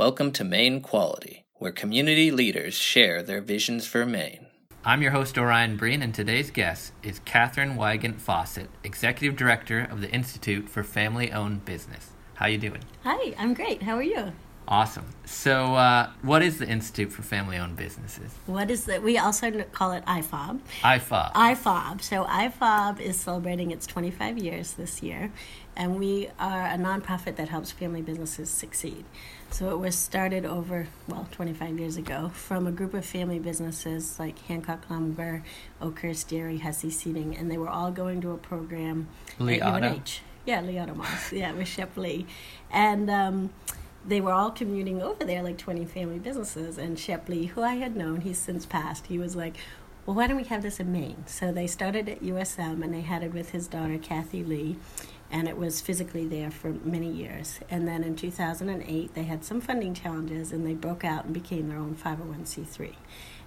Welcome to Maine Quality, where community leaders share their visions for Maine. I'm your host, Orion Breen, and today's guest is Catherine Wygant Fossett, Executive Director of the Institute for Family Owned Business. How you doing? Hi, I'm great. How are you? Awesome. So, uh, what is the Institute for Family Owned Businesses? What is that? We also call it IFOB. IFOB. IFOB. So, IFOB is celebrating its 25 years this year, and we are a nonprofit that helps family businesses succeed. So, it was started over, well, 25 years ago from a group of family businesses like Hancock Lumber, Oakhurst Dairy, Hussey Seating, and they were all going to a program Lee at? UNH. Yeah, Lee Auto Malls. yeah, with Shep Lee. And, um, they were all commuting over there, like 20 family businesses. And Shep Lee, who I had known, he's since passed, he was like, well, why don't we have this in Maine? So they started at USM and they had it with his daughter, Kathy Lee. And it was physically there for many years. And then in 2008, they had some funding challenges and they broke out and became their own 501c3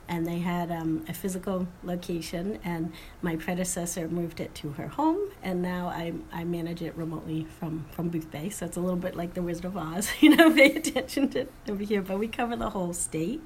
and they had um, a physical location and my predecessor moved it to her home and now I, I manage it remotely from, from Boothbay. So it's a little bit like the Wizard of Oz you know pay attention to over here. But we cover the whole state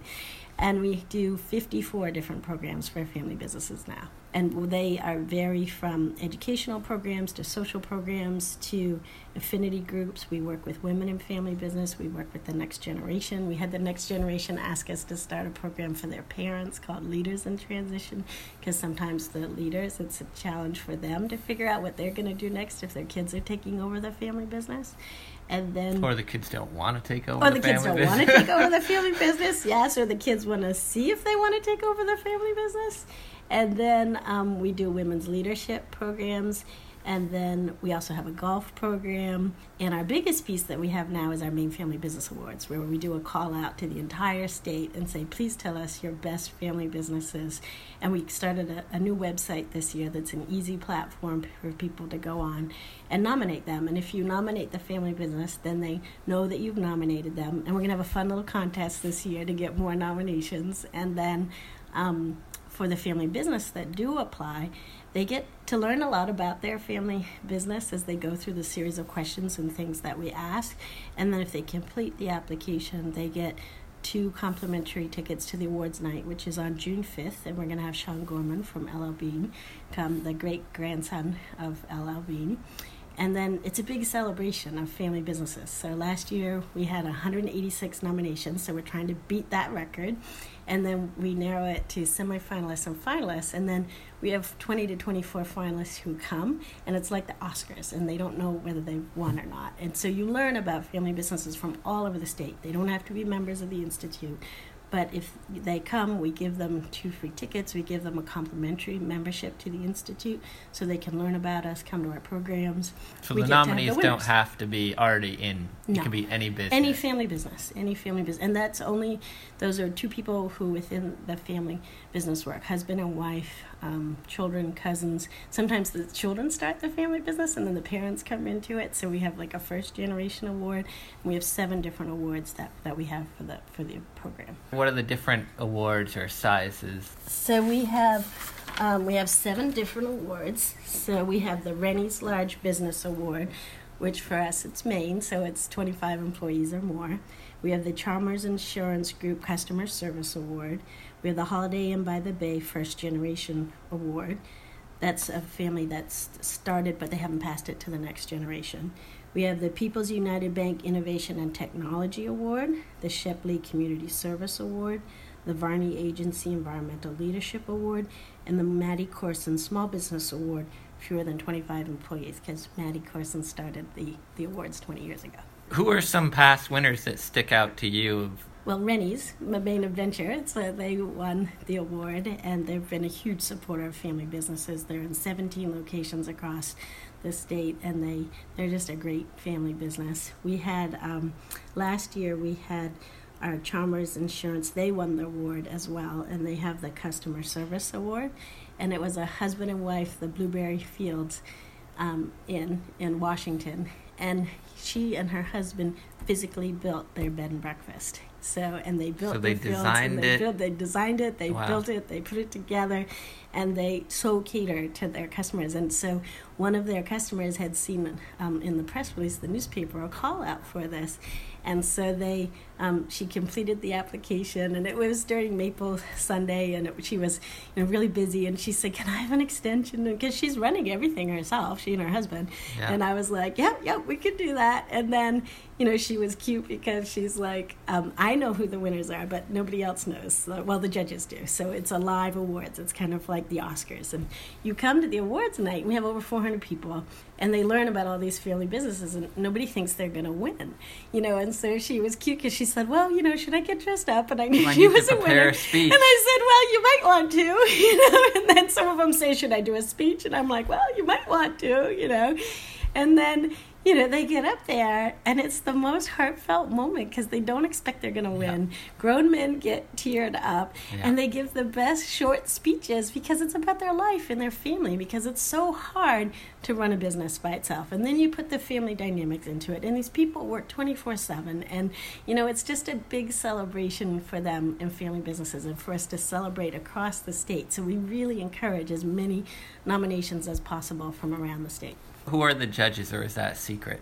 and we do 54 different programs for family businesses now and they are vary from educational programs to social programs to affinity groups. We work with women in family business. We work with the next generation. We had the next generation ask us to start a program for their parents called leaders in transition because sometimes the leaders it's a challenge for them to figure out what they're going to do next if their kids are taking over the family business. And then or the kids don't want to take over or the, the kids don't want to take over the family business yes or the kids want to see if they want to take over the family business and then um, we do women's leadership programs. And then we also have a golf program. And our biggest piece that we have now is our Maine family business awards where we do a call out to the entire state and say please tell us your best family businesses. And we started a, a new website this year that's an easy platform for people to go on and nominate them. And if you nominate the family business then they know that you've nominated them. And we're going to have a fun little contest this year to get more nominations. And then um, for the family business that do apply, they get to learn a lot about their family business as they go through the series of questions and things that we ask. And then if they complete the application, they get two complimentary tickets to the awards night, which is on June 5th. And we're going to have Sean Gorman from LL Bean come, the great grandson of LL Bean. And then it's a big celebration of family businesses. So last year we had 186 nominations, so we're trying to beat that record. And then we narrow it to semifinalists and finalists. And then we have 20 to 24 finalists who come, and it's like the Oscars, and they don't know whether they won or not. And so you learn about family businesses from all over the state. They don't have to be members of the Institute. But if they come, we give them two free tickets. We give them a complimentary membership to the Institute so they can learn about us, come to our programs. So We the have the nominees don't have to be already in. No. It can be any business. Any family business, any family business, and that's only those are two people who within the family business work: husband and wife, um, children, cousins. Sometimes the children start the family business, and then the parents come into it. So we have like a first generation award. And we have seven different awards that, that we have for the for the program. What are the different awards or sizes? So we have um, we have seven different awards. So we have the Reny's Large Business Award, which for us it's Maine, so it's 25 employees or more. We have the Chalmers Insurance Group Customer Service Award. We have the Holiday Inn by the Bay First Generation Award. That's a family that's started, but they haven't passed it to the next generation. We have the People's United Bank Innovation and Technology Award, the Shep Lee Community Service Award, the Varney Agency Environmental Leadership Award, and the Maddie Corson Small Business Award, fewer than 25 employees, because Maddie Corson started the, the awards 20 years ago. Who are some past winners that stick out to you? Well, Reny's, my main adventure, so they won the award, and they've been a huge supporter of family businesses. They're in 17 locations across the state, and they they're just a great family business. We had um, last year we had our Chalmers Insurance. They won the award as well, and they have the Customer Service Award, and it was a husband and wife, the Blueberry Fields, um, in in Washington, and she and her husband physically built their bed and breakfast. So and they built So they the designed and they it? Built, they designed it. They Wow. built it. They put it together, and they so cater to their customers. And so one of their customers had seen um, in the press release, the newspaper, a call out for this, and so they um, she completed the application, and it was during Maple Sunday, and it, she was you know really busy, and she said, "Can I have an extension?" Because she's running everything herself, she and her husband. Yeah. And I was like, "Yep, yep, we could do that." And then you know she was cute because she's like, um, "I know who the winners are, but nobody else knows." Well, the judges do. So it's a live awards. It's kind of like the Oscars, and you come to the awards night. We have over 400 people, and they learn about all these family businesses, and nobody thinks they're going to win, you know. And so she was cute because she said, "Well, you know, should I get dressed up?" And I knew she was a winner, a speech. and I said, "Well, you might want to," you know. And then some of them say, "Should I do a speech?" And I'm like, "Well, you might want to," you know. And then you know they get up there, and it's the most heartfelt moment because they don't expect they're going to win. Grown men get teared up, Yeah. and they give the best short speeches because it's about their life and their family. Because it's so hard to run a business by itself, and then you put the family dynamics into it, and these people work twenty four seven, and you know it's just a big celebration for them and family businesses, and for us to celebrate across the state. So we really encourage as many nominations as possible from around the state. Who are the judges, or is that a secret?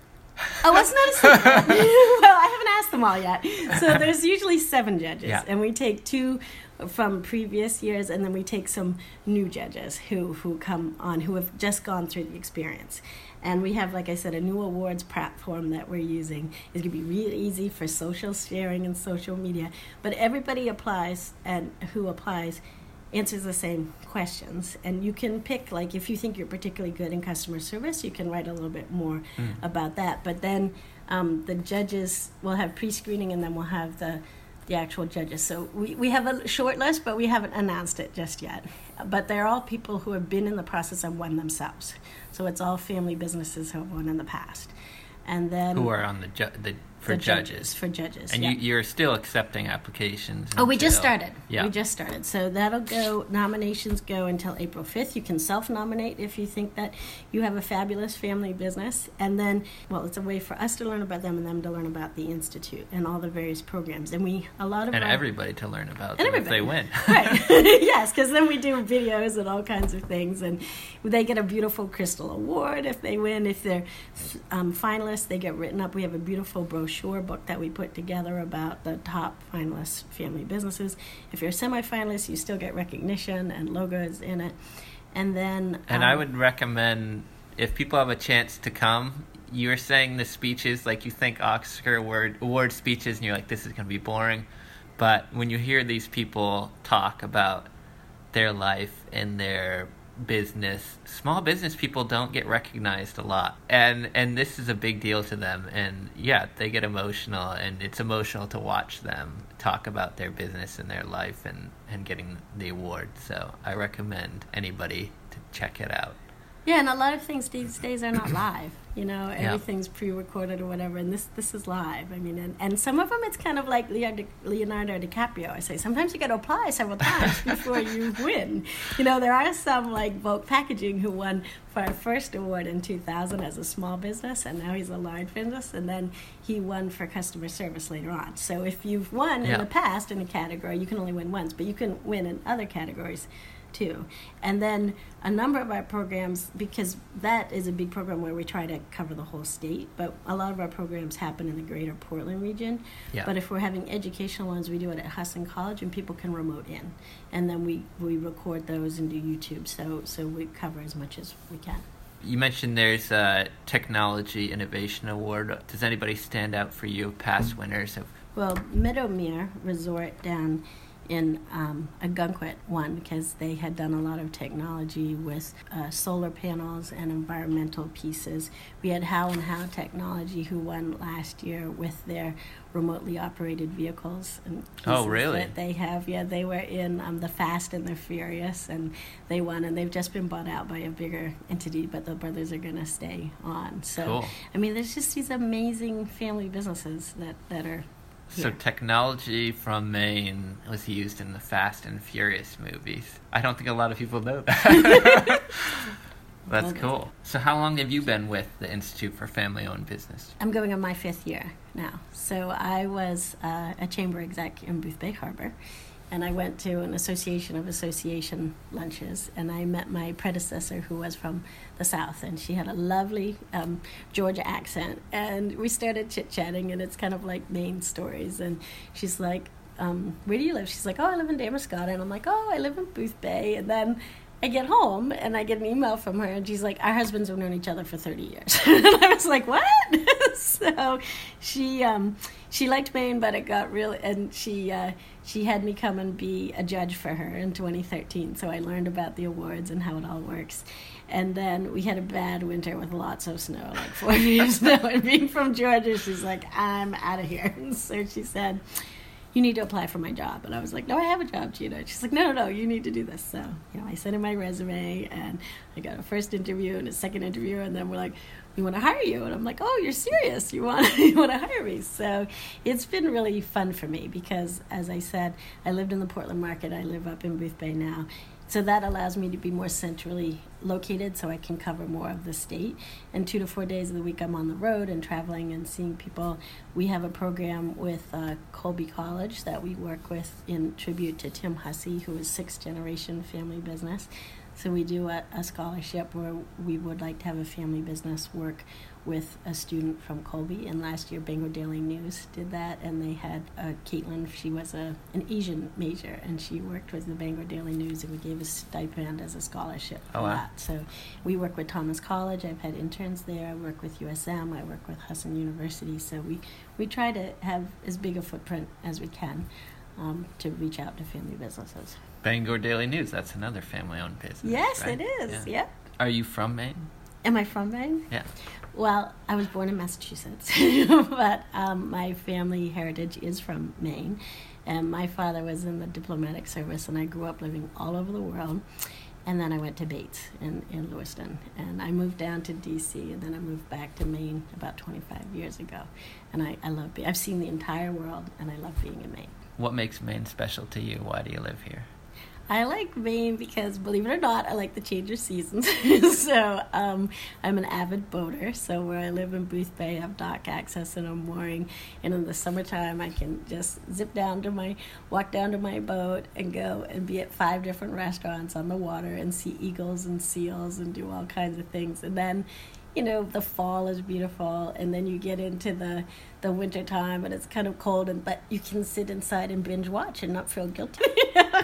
Oh, it's not a secret. well, I haven't asked them all yet. So there's usually seven judges, Yeah. and we take two from previous years, and then we take some new judges who who come on who have just gone through the experience. And we have, like I said, a new awards platform that we're using. It's gonna be real easy for social sharing and social media. But everybody applies, and who applies answers the same questions. And you can pick like if you think you're particularly good in customer service you can write a little bit more Mm. about that. But then um, the judges will have pre-screening and then we'll have the the actual judges. So we, we have a short list but we haven't announced it just yet. But they're all people who have been in the process and won themselves. So it's all family businesses who have won in the past. And then Who are on the ju- the for judges? for judges And yeah. you, you're still accepting applications. Oh, we just started. Yeah. We just started. So that'll go, nominations go until April 5th. You can self nominate if you think that you have a fabulous family business. And then, well, it's a way for us to learn about them and them to learn about the Institute and all the various programs. And we, a lot of and our, everybody to learn about And them if they win. right. yes, because then we do videos and all kinds of things, and they get a beautiful crystal award if they win. If they're um, finalists, they get written up. We have a beautiful brochure book that we put together about the top finalist family businesses. If you're a semifinalist, you still get recognition and logos in it. And then And um, I would recommend if people have a chance to come. You're saying the speeches like you think Oscar award award speeches, and you're like, this is going to be boring. But when you hear these people talk about their life and their business, small business people don't get recognized a lot, and and this is a big deal to them. And yeah, they get emotional, and it's emotional to watch them talk about their business and their life, and and getting the award. So I recommend anybody to check it out. Yeah, and a lot of things these days are not live. You know, everything's pre-recorded or whatever, and this this is live. I mean, and, and some of them it's kind of like Leonardo, Leonardo DiCaprio. I say sometimes you got to apply several times before you win. You know, there are some like Volk Packaging who won for our first award in 2000 as a small business, and now he's a large business, and then he won for customer service later on. So if you've won Yeah. in the past in a category, you can only win once, but you can win in other categories too. And then a number of our programs, because that is a big program where we try to cover the whole state, but a lot of our programs happen in the greater Portland region. Yeah. But if we're having educational ones, we do it at Husson College and people can remote in. And then we, we record those and do YouTube, so, so we cover as much as we can. You mentioned there's a technology innovation award. Does anybody stand out for you? Past winners of Well, Meadowmere Resort down in um, Ogunquit one because they had done a lot of technology with uh, solar panels and environmental pieces. We had How and How Technology who won last year with their remotely operated vehicles and Oh, really? that they have. Yeah, they were in um, the Fast and the Furious, and they won. And they've just been bought out by a bigger entity, but the brothers are going to stay on. So, Cool. I mean, there's just these amazing family businesses that that are So technology from Maine was used in the Fast and Furious movies. I don't think a lot of people know that. That's cool. So, how long have you been with the Institute for Family Owned Business? I'm going on my fifth year now. So, I was uh, a chamber exec in Boothbay Harbor, and I went to an association of association lunches, and I met my predecessor who was from the South, and she had a lovely um, Georgia accent, and we started chit chatting, and it's kind of like Maine stories, and she's like, um, "Where do you live?" She's like, "Oh, I live in Damariscotta," and I'm like, "Oh, I live in Boothbay," and then I get home and I get an email from her, and she's like, "Our husbands have known each other for thirty years." and I was like, "What?" so she um, she liked Maine, but it got real, and she uh, she had me come and be a judge for her in 2013. So I learned about the awards and how it all works. And then we had a bad winter with lots of snow, like four feet of snow. And being from Georgia, she's like, "I'm out of here." And so she said you need to apply for my job. And I was like, no, I have a job, Gina. She's like, no, no, no, you need to do this. So, you know, I sent in my resume and I got a first interview and a second interview. And then we're like, we want to hire you. And I'm like, oh, you're serious. You want, you want to hire me. So it's been really fun for me because, as I said, I lived in the Portland market. I live up in Boothbay now so that allows me to be more centrally located so I can cover more of the state. And two to four days of the week, I'm on the road and traveling and seeing people. We have a program with uh, Colby College that we work with in tribute to Tim Hussey, who is sixth generation family business. So we do a, a scholarship where we would like to have a family business work with a student from Colby, and last year Bangor Daily News did that, and they had uh, Caitlin. She was a an Asian major, and she worked with the Bangor Daily News, and we gave a stipend as a scholarship for oh, wow. that. So we work with Thomas College. I've had interns there. I work with USM. I work with Husson University. So we we try to have as big a footprint as we can um, to reach out to family businesses. Bangor Daily News. That's another family-owned business. Yes, right? it is. Yeah. Yep. Are you from Maine? Am I from Maine? Yeah. Well, I was born in Massachusetts, but um, my family heritage is from Maine. And my father was in the diplomatic service, and I grew up living all over the world. And then I went to Bates in, in Lewiston. And I moved down to D.C., and then I moved back to Maine about 25 years ago. And I, I love being, I've seen the entire world, and I love being in Maine. What makes Maine special to you? Why do you live here? I like Maine because, believe it or not, I like the change of seasons. so um, I'm an avid boater. So where I live in Boothbay, I have dock access and a mooring. And in the summertime, I can just zip down to my, walk down to my boat and go and be at five different restaurants on the water and see eagles and seals and do all kinds of things. And then you know the fall is beautiful and then you get into the the winter time and it's kind of cold and but you can sit inside and binge watch and not feel guilty.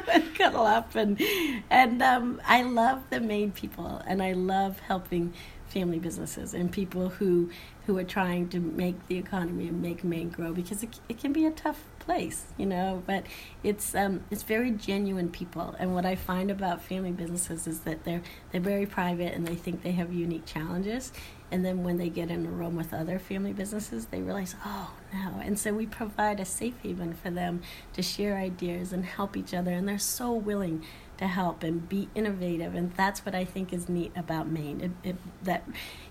And cuddle up and and um, I love the Maine people and I love helping family businesses and people who who are trying to make the economy and make Maine grow because it, it can be a tough place, you know. But it's um, it's very genuine people, and what I find about family businesses is that they're they're very private and they think they have unique challenges, and then when they get in a room with other family businesses, they realize, oh no, and so we provide a safe haven for them to share ideas and help each other, and they're so willing to help and be innovative and that's what i think is neat about maine. It, it, that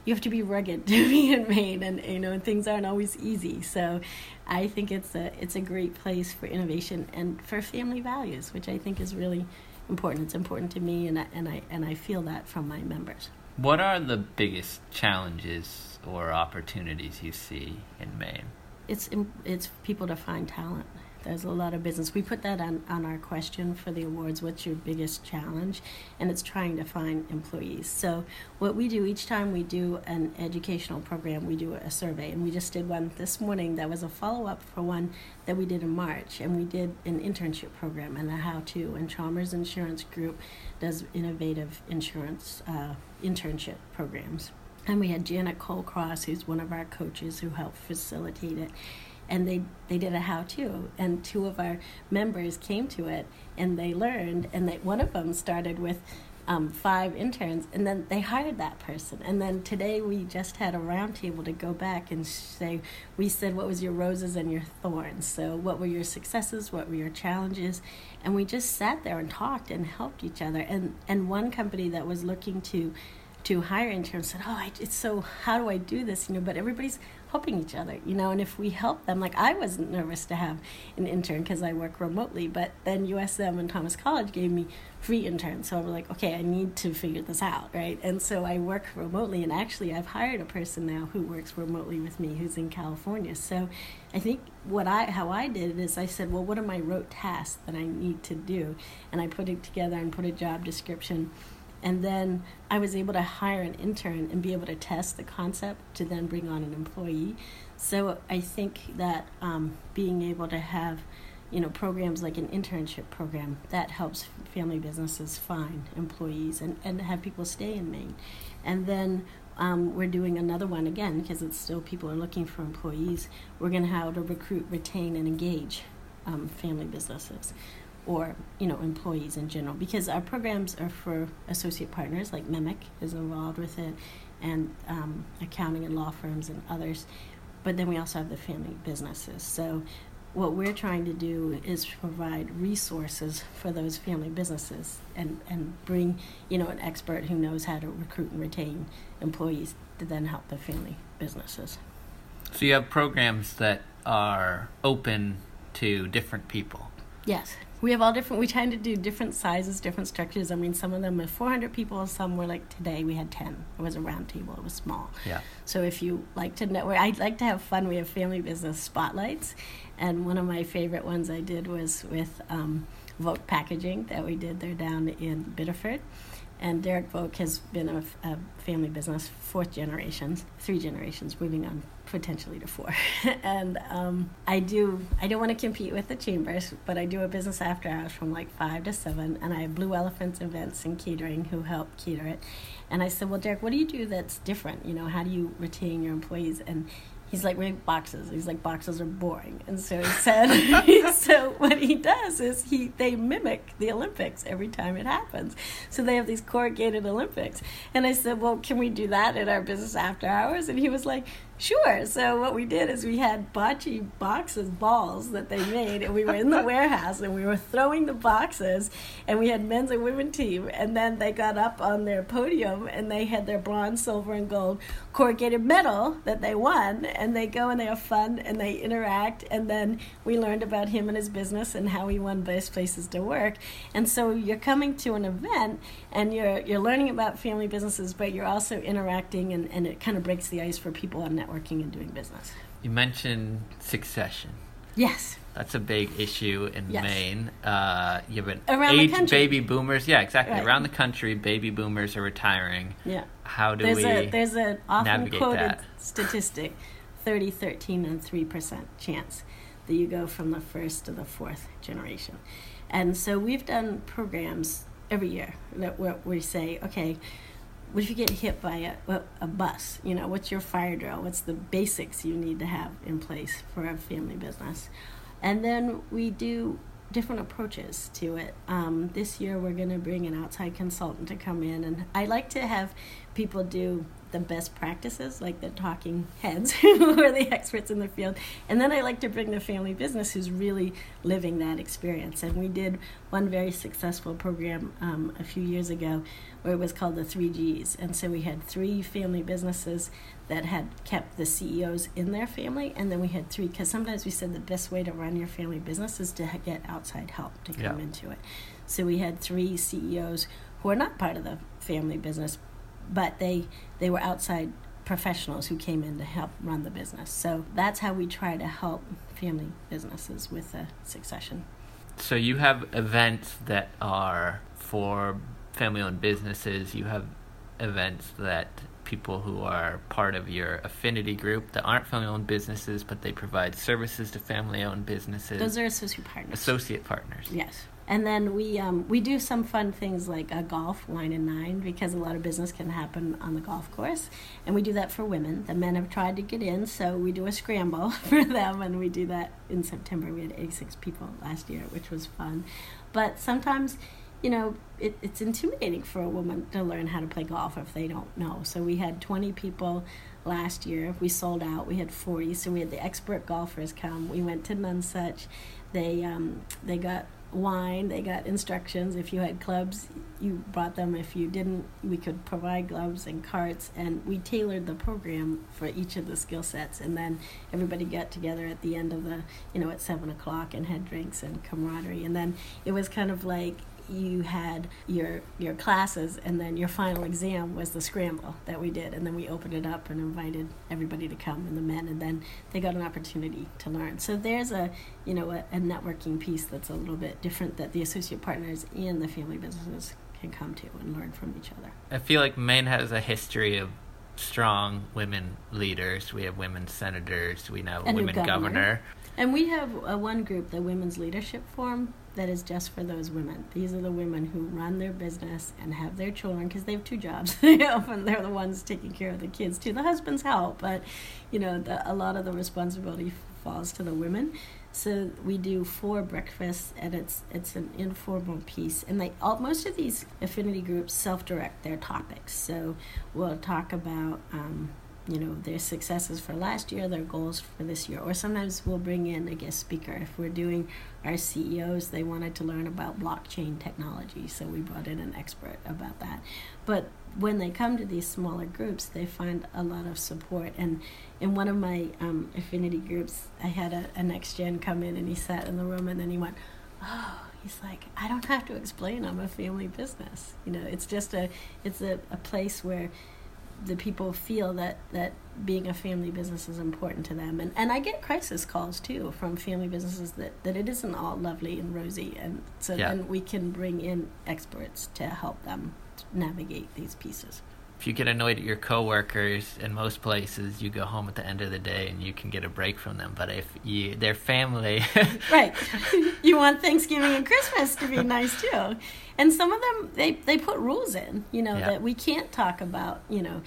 you have to be rugged to be in maine and you know things aren't always easy. So i think it's a it's a great place for innovation and for family values which i think is really important. It's important to me and I, and i and i feel that from my members. What are the biggest challenges or opportunities you see in maine? It's it's people to find talent there's a lot of business. We put that on, on our question for the awards what's your biggest challenge? And it's trying to find employees. So, what we do each time we do an educational program, we do a survey. And we just did one this morning that was a follow up for one that we did in March. And we did an internship program and a how to. And Chalmers Insurance Group does innovative insurance uh, internship programs. And we had Janet Colcross, who's one of our coaches who helped facilitate it and they they did a how to and two of our members came to it and they learned and they, one of them started with um, five interns and then they hired that person and then today we just had a roundtable to go back and say we said what was your roses and your thorns so what were your successes what were your challenges and we just sat there and talked and helped each other and and one company that was looking to to hire interns said, "Oh, I, it's so. How do I do this?" You know, but everybody's helping each other, you know. And if we help them, like I wasn't nervous to have an intern because I work remotely, but then USM and Thomas College gave me free interns, so I'm like, okay, I need to figure this out, right? And so I work remotely, and actually, I've hired a person now who works remotely with me, who's in California. So I think what I how I did it is I said, well, what are my rote tasks that I need to do, and I put it together and put a job description and then I was able to hire an intern and be able to test the concept to then bring on an employee. So I think that um, being able to have, you know, programs like an internship program that helps family businesses find employees and, and have people stay in Maine. And then um, we're doing another one again because it's still people are looking for employees. We're going to how to recruit, retain, and engage um, family businesses or you know employees in general because our programs are for associate partners like MEMIC is involved with it and um, accounting and law firms and others but then we also have the family businesses. So what we're trying to do is provide resources for those family businesses and, and bring you know an expert who knows how to recruit and retain employees to then help the family businesses. So you have programs that are open to different people? Yes we have all different we tend to do different sizes different structures. I mean some of them are 400 people some were like today we had 10 it was a round table it was small. Yeah. So if you like to network I'd like to have fun. We have family business spotlights. And one of my favorite ones i did was with um, packaging that we did they're down in biddeford and Derek Volk has been a, a, family business, fourth generations, three generations, moving on potentially to four. and um, I do, I don't want to compete with the chambers, but I do a business after hours from like five to seven, and I have Blue Elephants events and catering who help cater it. And I said, well, Derek, what do you do that's different? You know, how do you retain your employees? And he's like, we make boxes. He's like, boxes are boring. And so he said, so what he does is he they mimic the Olympics every time it happens. So they have these corrugated Olympics. And I said, well, can we do that in our business after hours? And he was like, Sure. So what we did is we had bocce boxes, balls that they made, and we were in the warehouse and we were throwing the boxes, and we had men's and women team, and then they got up on their podium and they had their bronze, silver, and gold corrugated medal that they won, and they go and they have fun and they interact, and then we learned about him and his business and how he won best places to work, and so you're coming to an event and you're you're learning about family businesses, but you're also interacting, and, and it kind of breaks the ice for people on networking and doing business. You mentioned succession. Yes. That's a big issue in yes. Maine. Uh, you have an Around age baby boomers. Yeah, exactly. Right. Around the country, baby boomers are retiring. Yeah. How do there's we a, There's an often quoted that? statistic 30, 13, and 3% chance that you go from the first to the fourth generation. And so we've done programs every year that we say, okay, what if you get hit by a, a bus? You know, what's your fire drill? What's the basics you need to have in place for a family business? And then we do different approaches to it. Um, this year, we're going to bring an outside consultant to come in, and I like to have people do the best practices, like the talking heads who are the experts in the field. And then I like to bring the family business who's really living that experience. And we did one very successful program um, a few years ago where it was called the three Gs. And so we had three family businesses that had kept the CEOs in their family, and then we had three because sometimes we said the best way to run your family business is to get outside help to come yeah. into it. So we had three CEOs who are not part of the family business, but they they were outside professionals who came in to help run the business. So that's how we try to help family businesses with the succession. So you have events that are for family owned businesses, you have events that people who are part of your affinity group that aren't family owned businesses, but they provide services to family owned businesses. Those are associate partners. Associate partners. Yes. And then we um, we do some fun things like a golf line and nine because a lot of business can happen on the golf course, and we do that for women. The men have tried to get in, so we do a scramble for them, and we do that in September. We had 86 people last year, which was fun. But sometimes you know, it, it's intimidating for a woman to learn how to play golf if they don't know. So we had 20 people last year. We sold out. We had 40. So we had the expert golfers come. We went to Nonesuch. They um, they got wine. They got instructions. If you had clubs, you brought them. If you didn't, we could provide gloves and carts. And we tailored the program for each of the skill sets. And then everybody got together at the end of the, you know, at seven o'clock and had drinks and camaraderie. And then it was kind of like you had your your classes and then your final exam was the scramble that we did and then we opened it up and invited everybody to come and the men and then they got an opportunity to learn so there's a you know a, a networking piece that's a little bit different that the associate partners and the family businesses can come to and learn from each other i feel like maine has a history of strong women leaders we have women senators we now have a women governor. governor. And we have a one group, the Women's Leadership Forum, that is just for those women. These are the women who run their business and have their children because they have two jobs. Often they're the ones taking care of the kids too. The husbands help, but you know the, a lot of the responsibility falls to the women. So we do four breakfasts, and it's it's an informal piece. And they all, most of these affinity groups self-direct their topics. So we'll talk about. Um, you know their successes for last year their goals for this year. Or sometimes we'll bring in a guest speaker. If we're doing our ceos they wanted to learn about blockchain technology so we brought in an expert about that. But when they come to these smaller groups they find a lot of support. And in one of my um, affinity groups i had a, a next gen come in and he sat in the room and then he went oh he's like i don't have to explain. I'm a family business. You know it's just a it's a, a place where the people feel that that being a family business is important to them. And and I get crisis calls too from family businesses that that it isn't all lovely and rosy. And so yeah. then we can bring in experts to help them navigate these pieces if you get annoyed at your coworkers in most places you go home at the end of the day and you can get a break from them. But if you their family right. You want thanksgiving and christmas to be nice too. And some of them they they put rules in you know yeah. that we can't talk about you know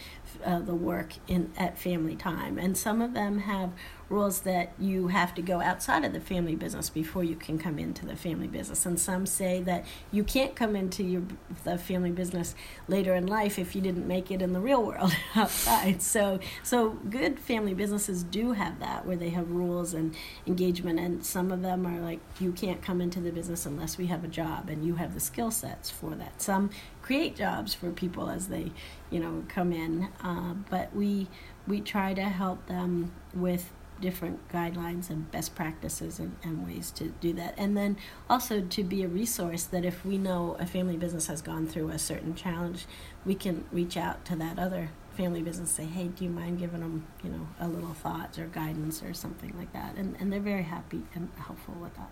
uh, the work in at family time. And some of them have rules that you have to go outside of the family business before you can come into the family business. And some say that you can't come into your the family business later in life if you didn't make it in the real world outside. So so good family businesses do have that where they have rules and engagement and some of them are like you can't come into the business unless we have a job and you have the skill sets for that. Some create jobs for people as they, you know, come in. Uh, but we we try to help them with different guidelines and best practices and, and, ways to do that. And then also to be a resource that if we know a family business has gone through a certain challenge, we can reach out to that other family business and say, hey, do you mind giving them, you know, a little thoughts or guidance or something like that? And, and they're very happy and helpful with that.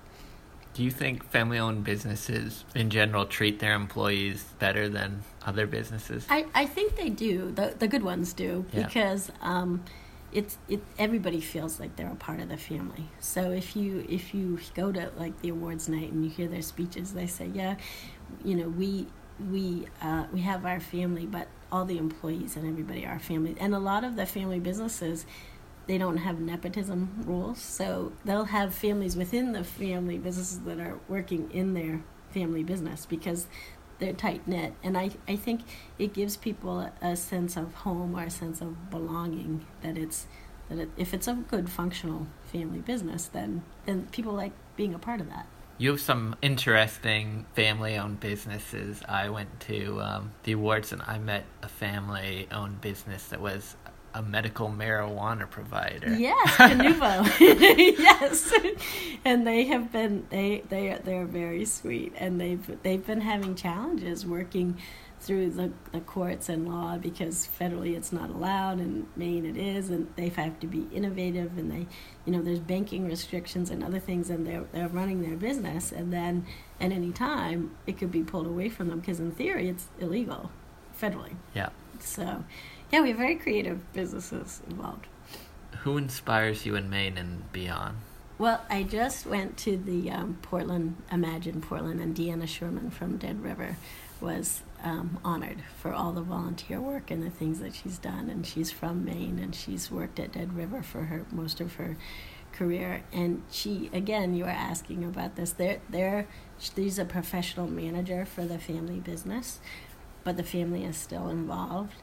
Do you think family owned businesses in general treat their employees better than other businesses? I, I think they do. The, the good ones do yeah. because um, it's it everybody feels like they're a part of the family. So if you if you go to like the awards night and you hear their speeches, they say, yeah, you know, we we uh, we have our family, but all the employees and everybody are family. And a lot of the family businesses, they don't have nepotism rules, so they'll have families within the family businesses that are working in their family business because they're tight knit, and I I think it gives people a, sense of home or a sense of belonging. That it's that it, if it's a good functional family business, then then people like being a part of that. You have some interesting family-owned businesses. I went to um, the awards and I met a family-owned business that was a medical marijuana provider. Yes, Canuvo. yes, and they have been they they they're very sweet, and they've they've been having challenges working through the, the courts and law because federally it's not allowed and Maine it is and they have to be innovative and they you know there's banking restrictions and other things and they're they're running their business and then at any time it could be pulled away from them because in theory it's illegal federally. Yeah. So yeah, we have very creative businesses involved. Who inspires you in Maine and beyond? Well, I just went to the um, Portland, Imagine Portland, and Deanna Sherman from Dead River was um, honored for all the volunteer work and the things that she's done. And she's from Maine, and she's worked at Dead River for her most of her career. And she, again, you were asking about this. They're, they're, she's a professional manager for the family business, but the family is still involved.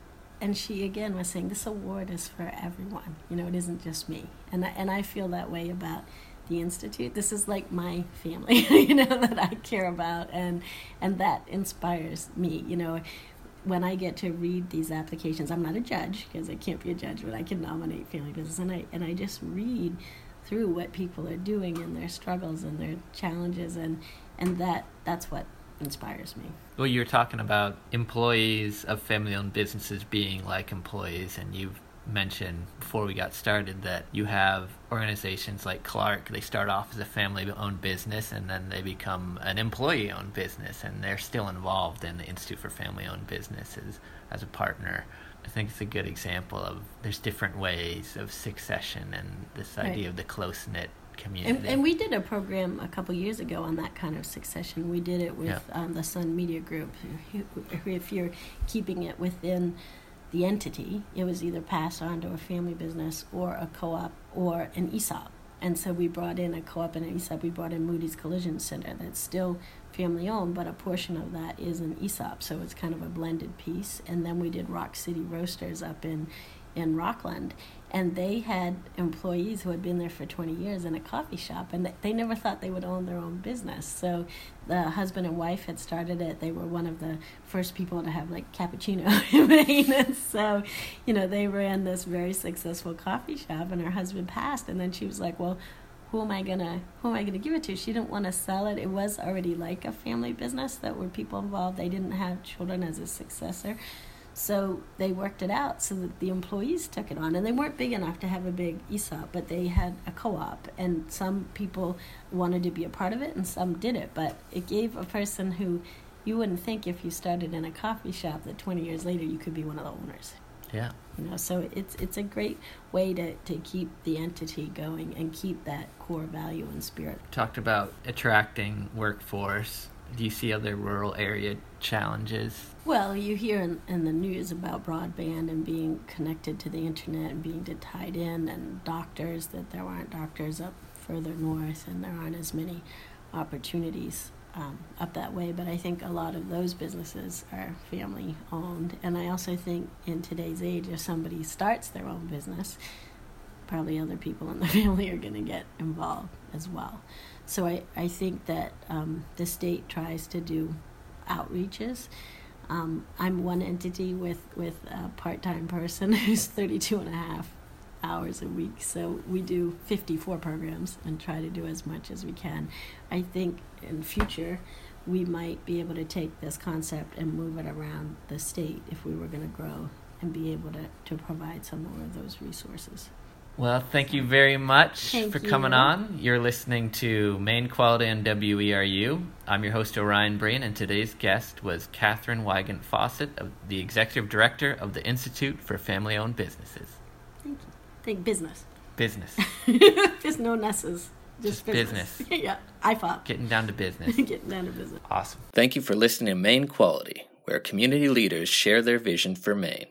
And she again was saying, "This award is for everyone. You know, it isn't just me." And I, and I feel that way about the institute. This is like my family, you know, that I care about, and and that inspires me. You know, when I get to read these applications, I'm not a judge because I can't be a judge, but I can nominate family business, and I and I just read through what people are doing and their struggles and their challenges, and and that that's what inspires me. Well, you're talking about employees of family owned businesses being like employees, and you've mentioned before we got started that you have organizations like Clark, they start off as a family owned business and then they become an employee owned business, and they're still involved in the Institute for Family Owned Businesses as a partner. I think it's a good example of there's different ways of succession and this right. idea of the close knit community. And, and, we did a program a couple years ago on that kind of succession. We did it with yeah. um, the Sun Media Group. If you're keeping it within the entity, it was either passed on to a family business or a co-op or an ESOP. And so we brought in a co-op and an ESOP. We brought in Moody's Collision Center that's still family owned, but a portion of that is an ESOP. So it's kind of a blended piece. And then we did Rock City Roasters up in in Rockland, and they had employees who had been there for 20 years in a coffee shop and they never thought they would own their own business so the husband and wife had started it they were one of the first people to have like cappuccino in Maine and so you know they ran this very successful coffee shop and her husband passed and then she was like well who am I gonna who am I gonna give it to? She didn't want to sell it. It was already like a family business that were people involved. They didn't have children as a successor. So they worked it out so that the employees took it on. And they weren't big enough to have a big ESOP, but they had a co op. And some people wanted to be a part of it and some did it. But it gave a person who you wouldn't think if you started in a coffee shop that 20 years later you could be one of the owners. Yeah. You know, so it's it's a great way to, to keep the entity going and keep that core value and spirit. Talked about attracting workforce do you see other rural area challenges? Well, you hear in, in, the news about broadband and being connected to the internet and being tied in, and doctors that there aren't doctors up further north, and there aren't as many opportunities um, up that way. But I think a lot of those businesses are family owned, and I also think in today's age, if somebody starts their own business, probably other people in the family are going to get involved as well. So I, I think that um, the state tries to do outreaches. Um, I'm one entity with, with a part time person who's 32 and a half hours a week. So we do 54 programs and try to do as much as we can. I think in future we might be able to take this concept and move it around the state if we were going to grow and be able to, to provide some more of those resources. Well, thank you very much thank for coming you. on. You're listening to Maine Quality and WERU. I'm your host, Orion Breen, and today's guest was Catherine Wygant Fossett, the Executive Director of the Institute for Family Owned Businesses. Thank you. Think business. Business. Just no nesses. Just, Just business. business. yeah, I thought. Getting down to business. Getting down to business. Awesome. Thank you for listening to Maine Quality, where community leaders share their vision for Maine.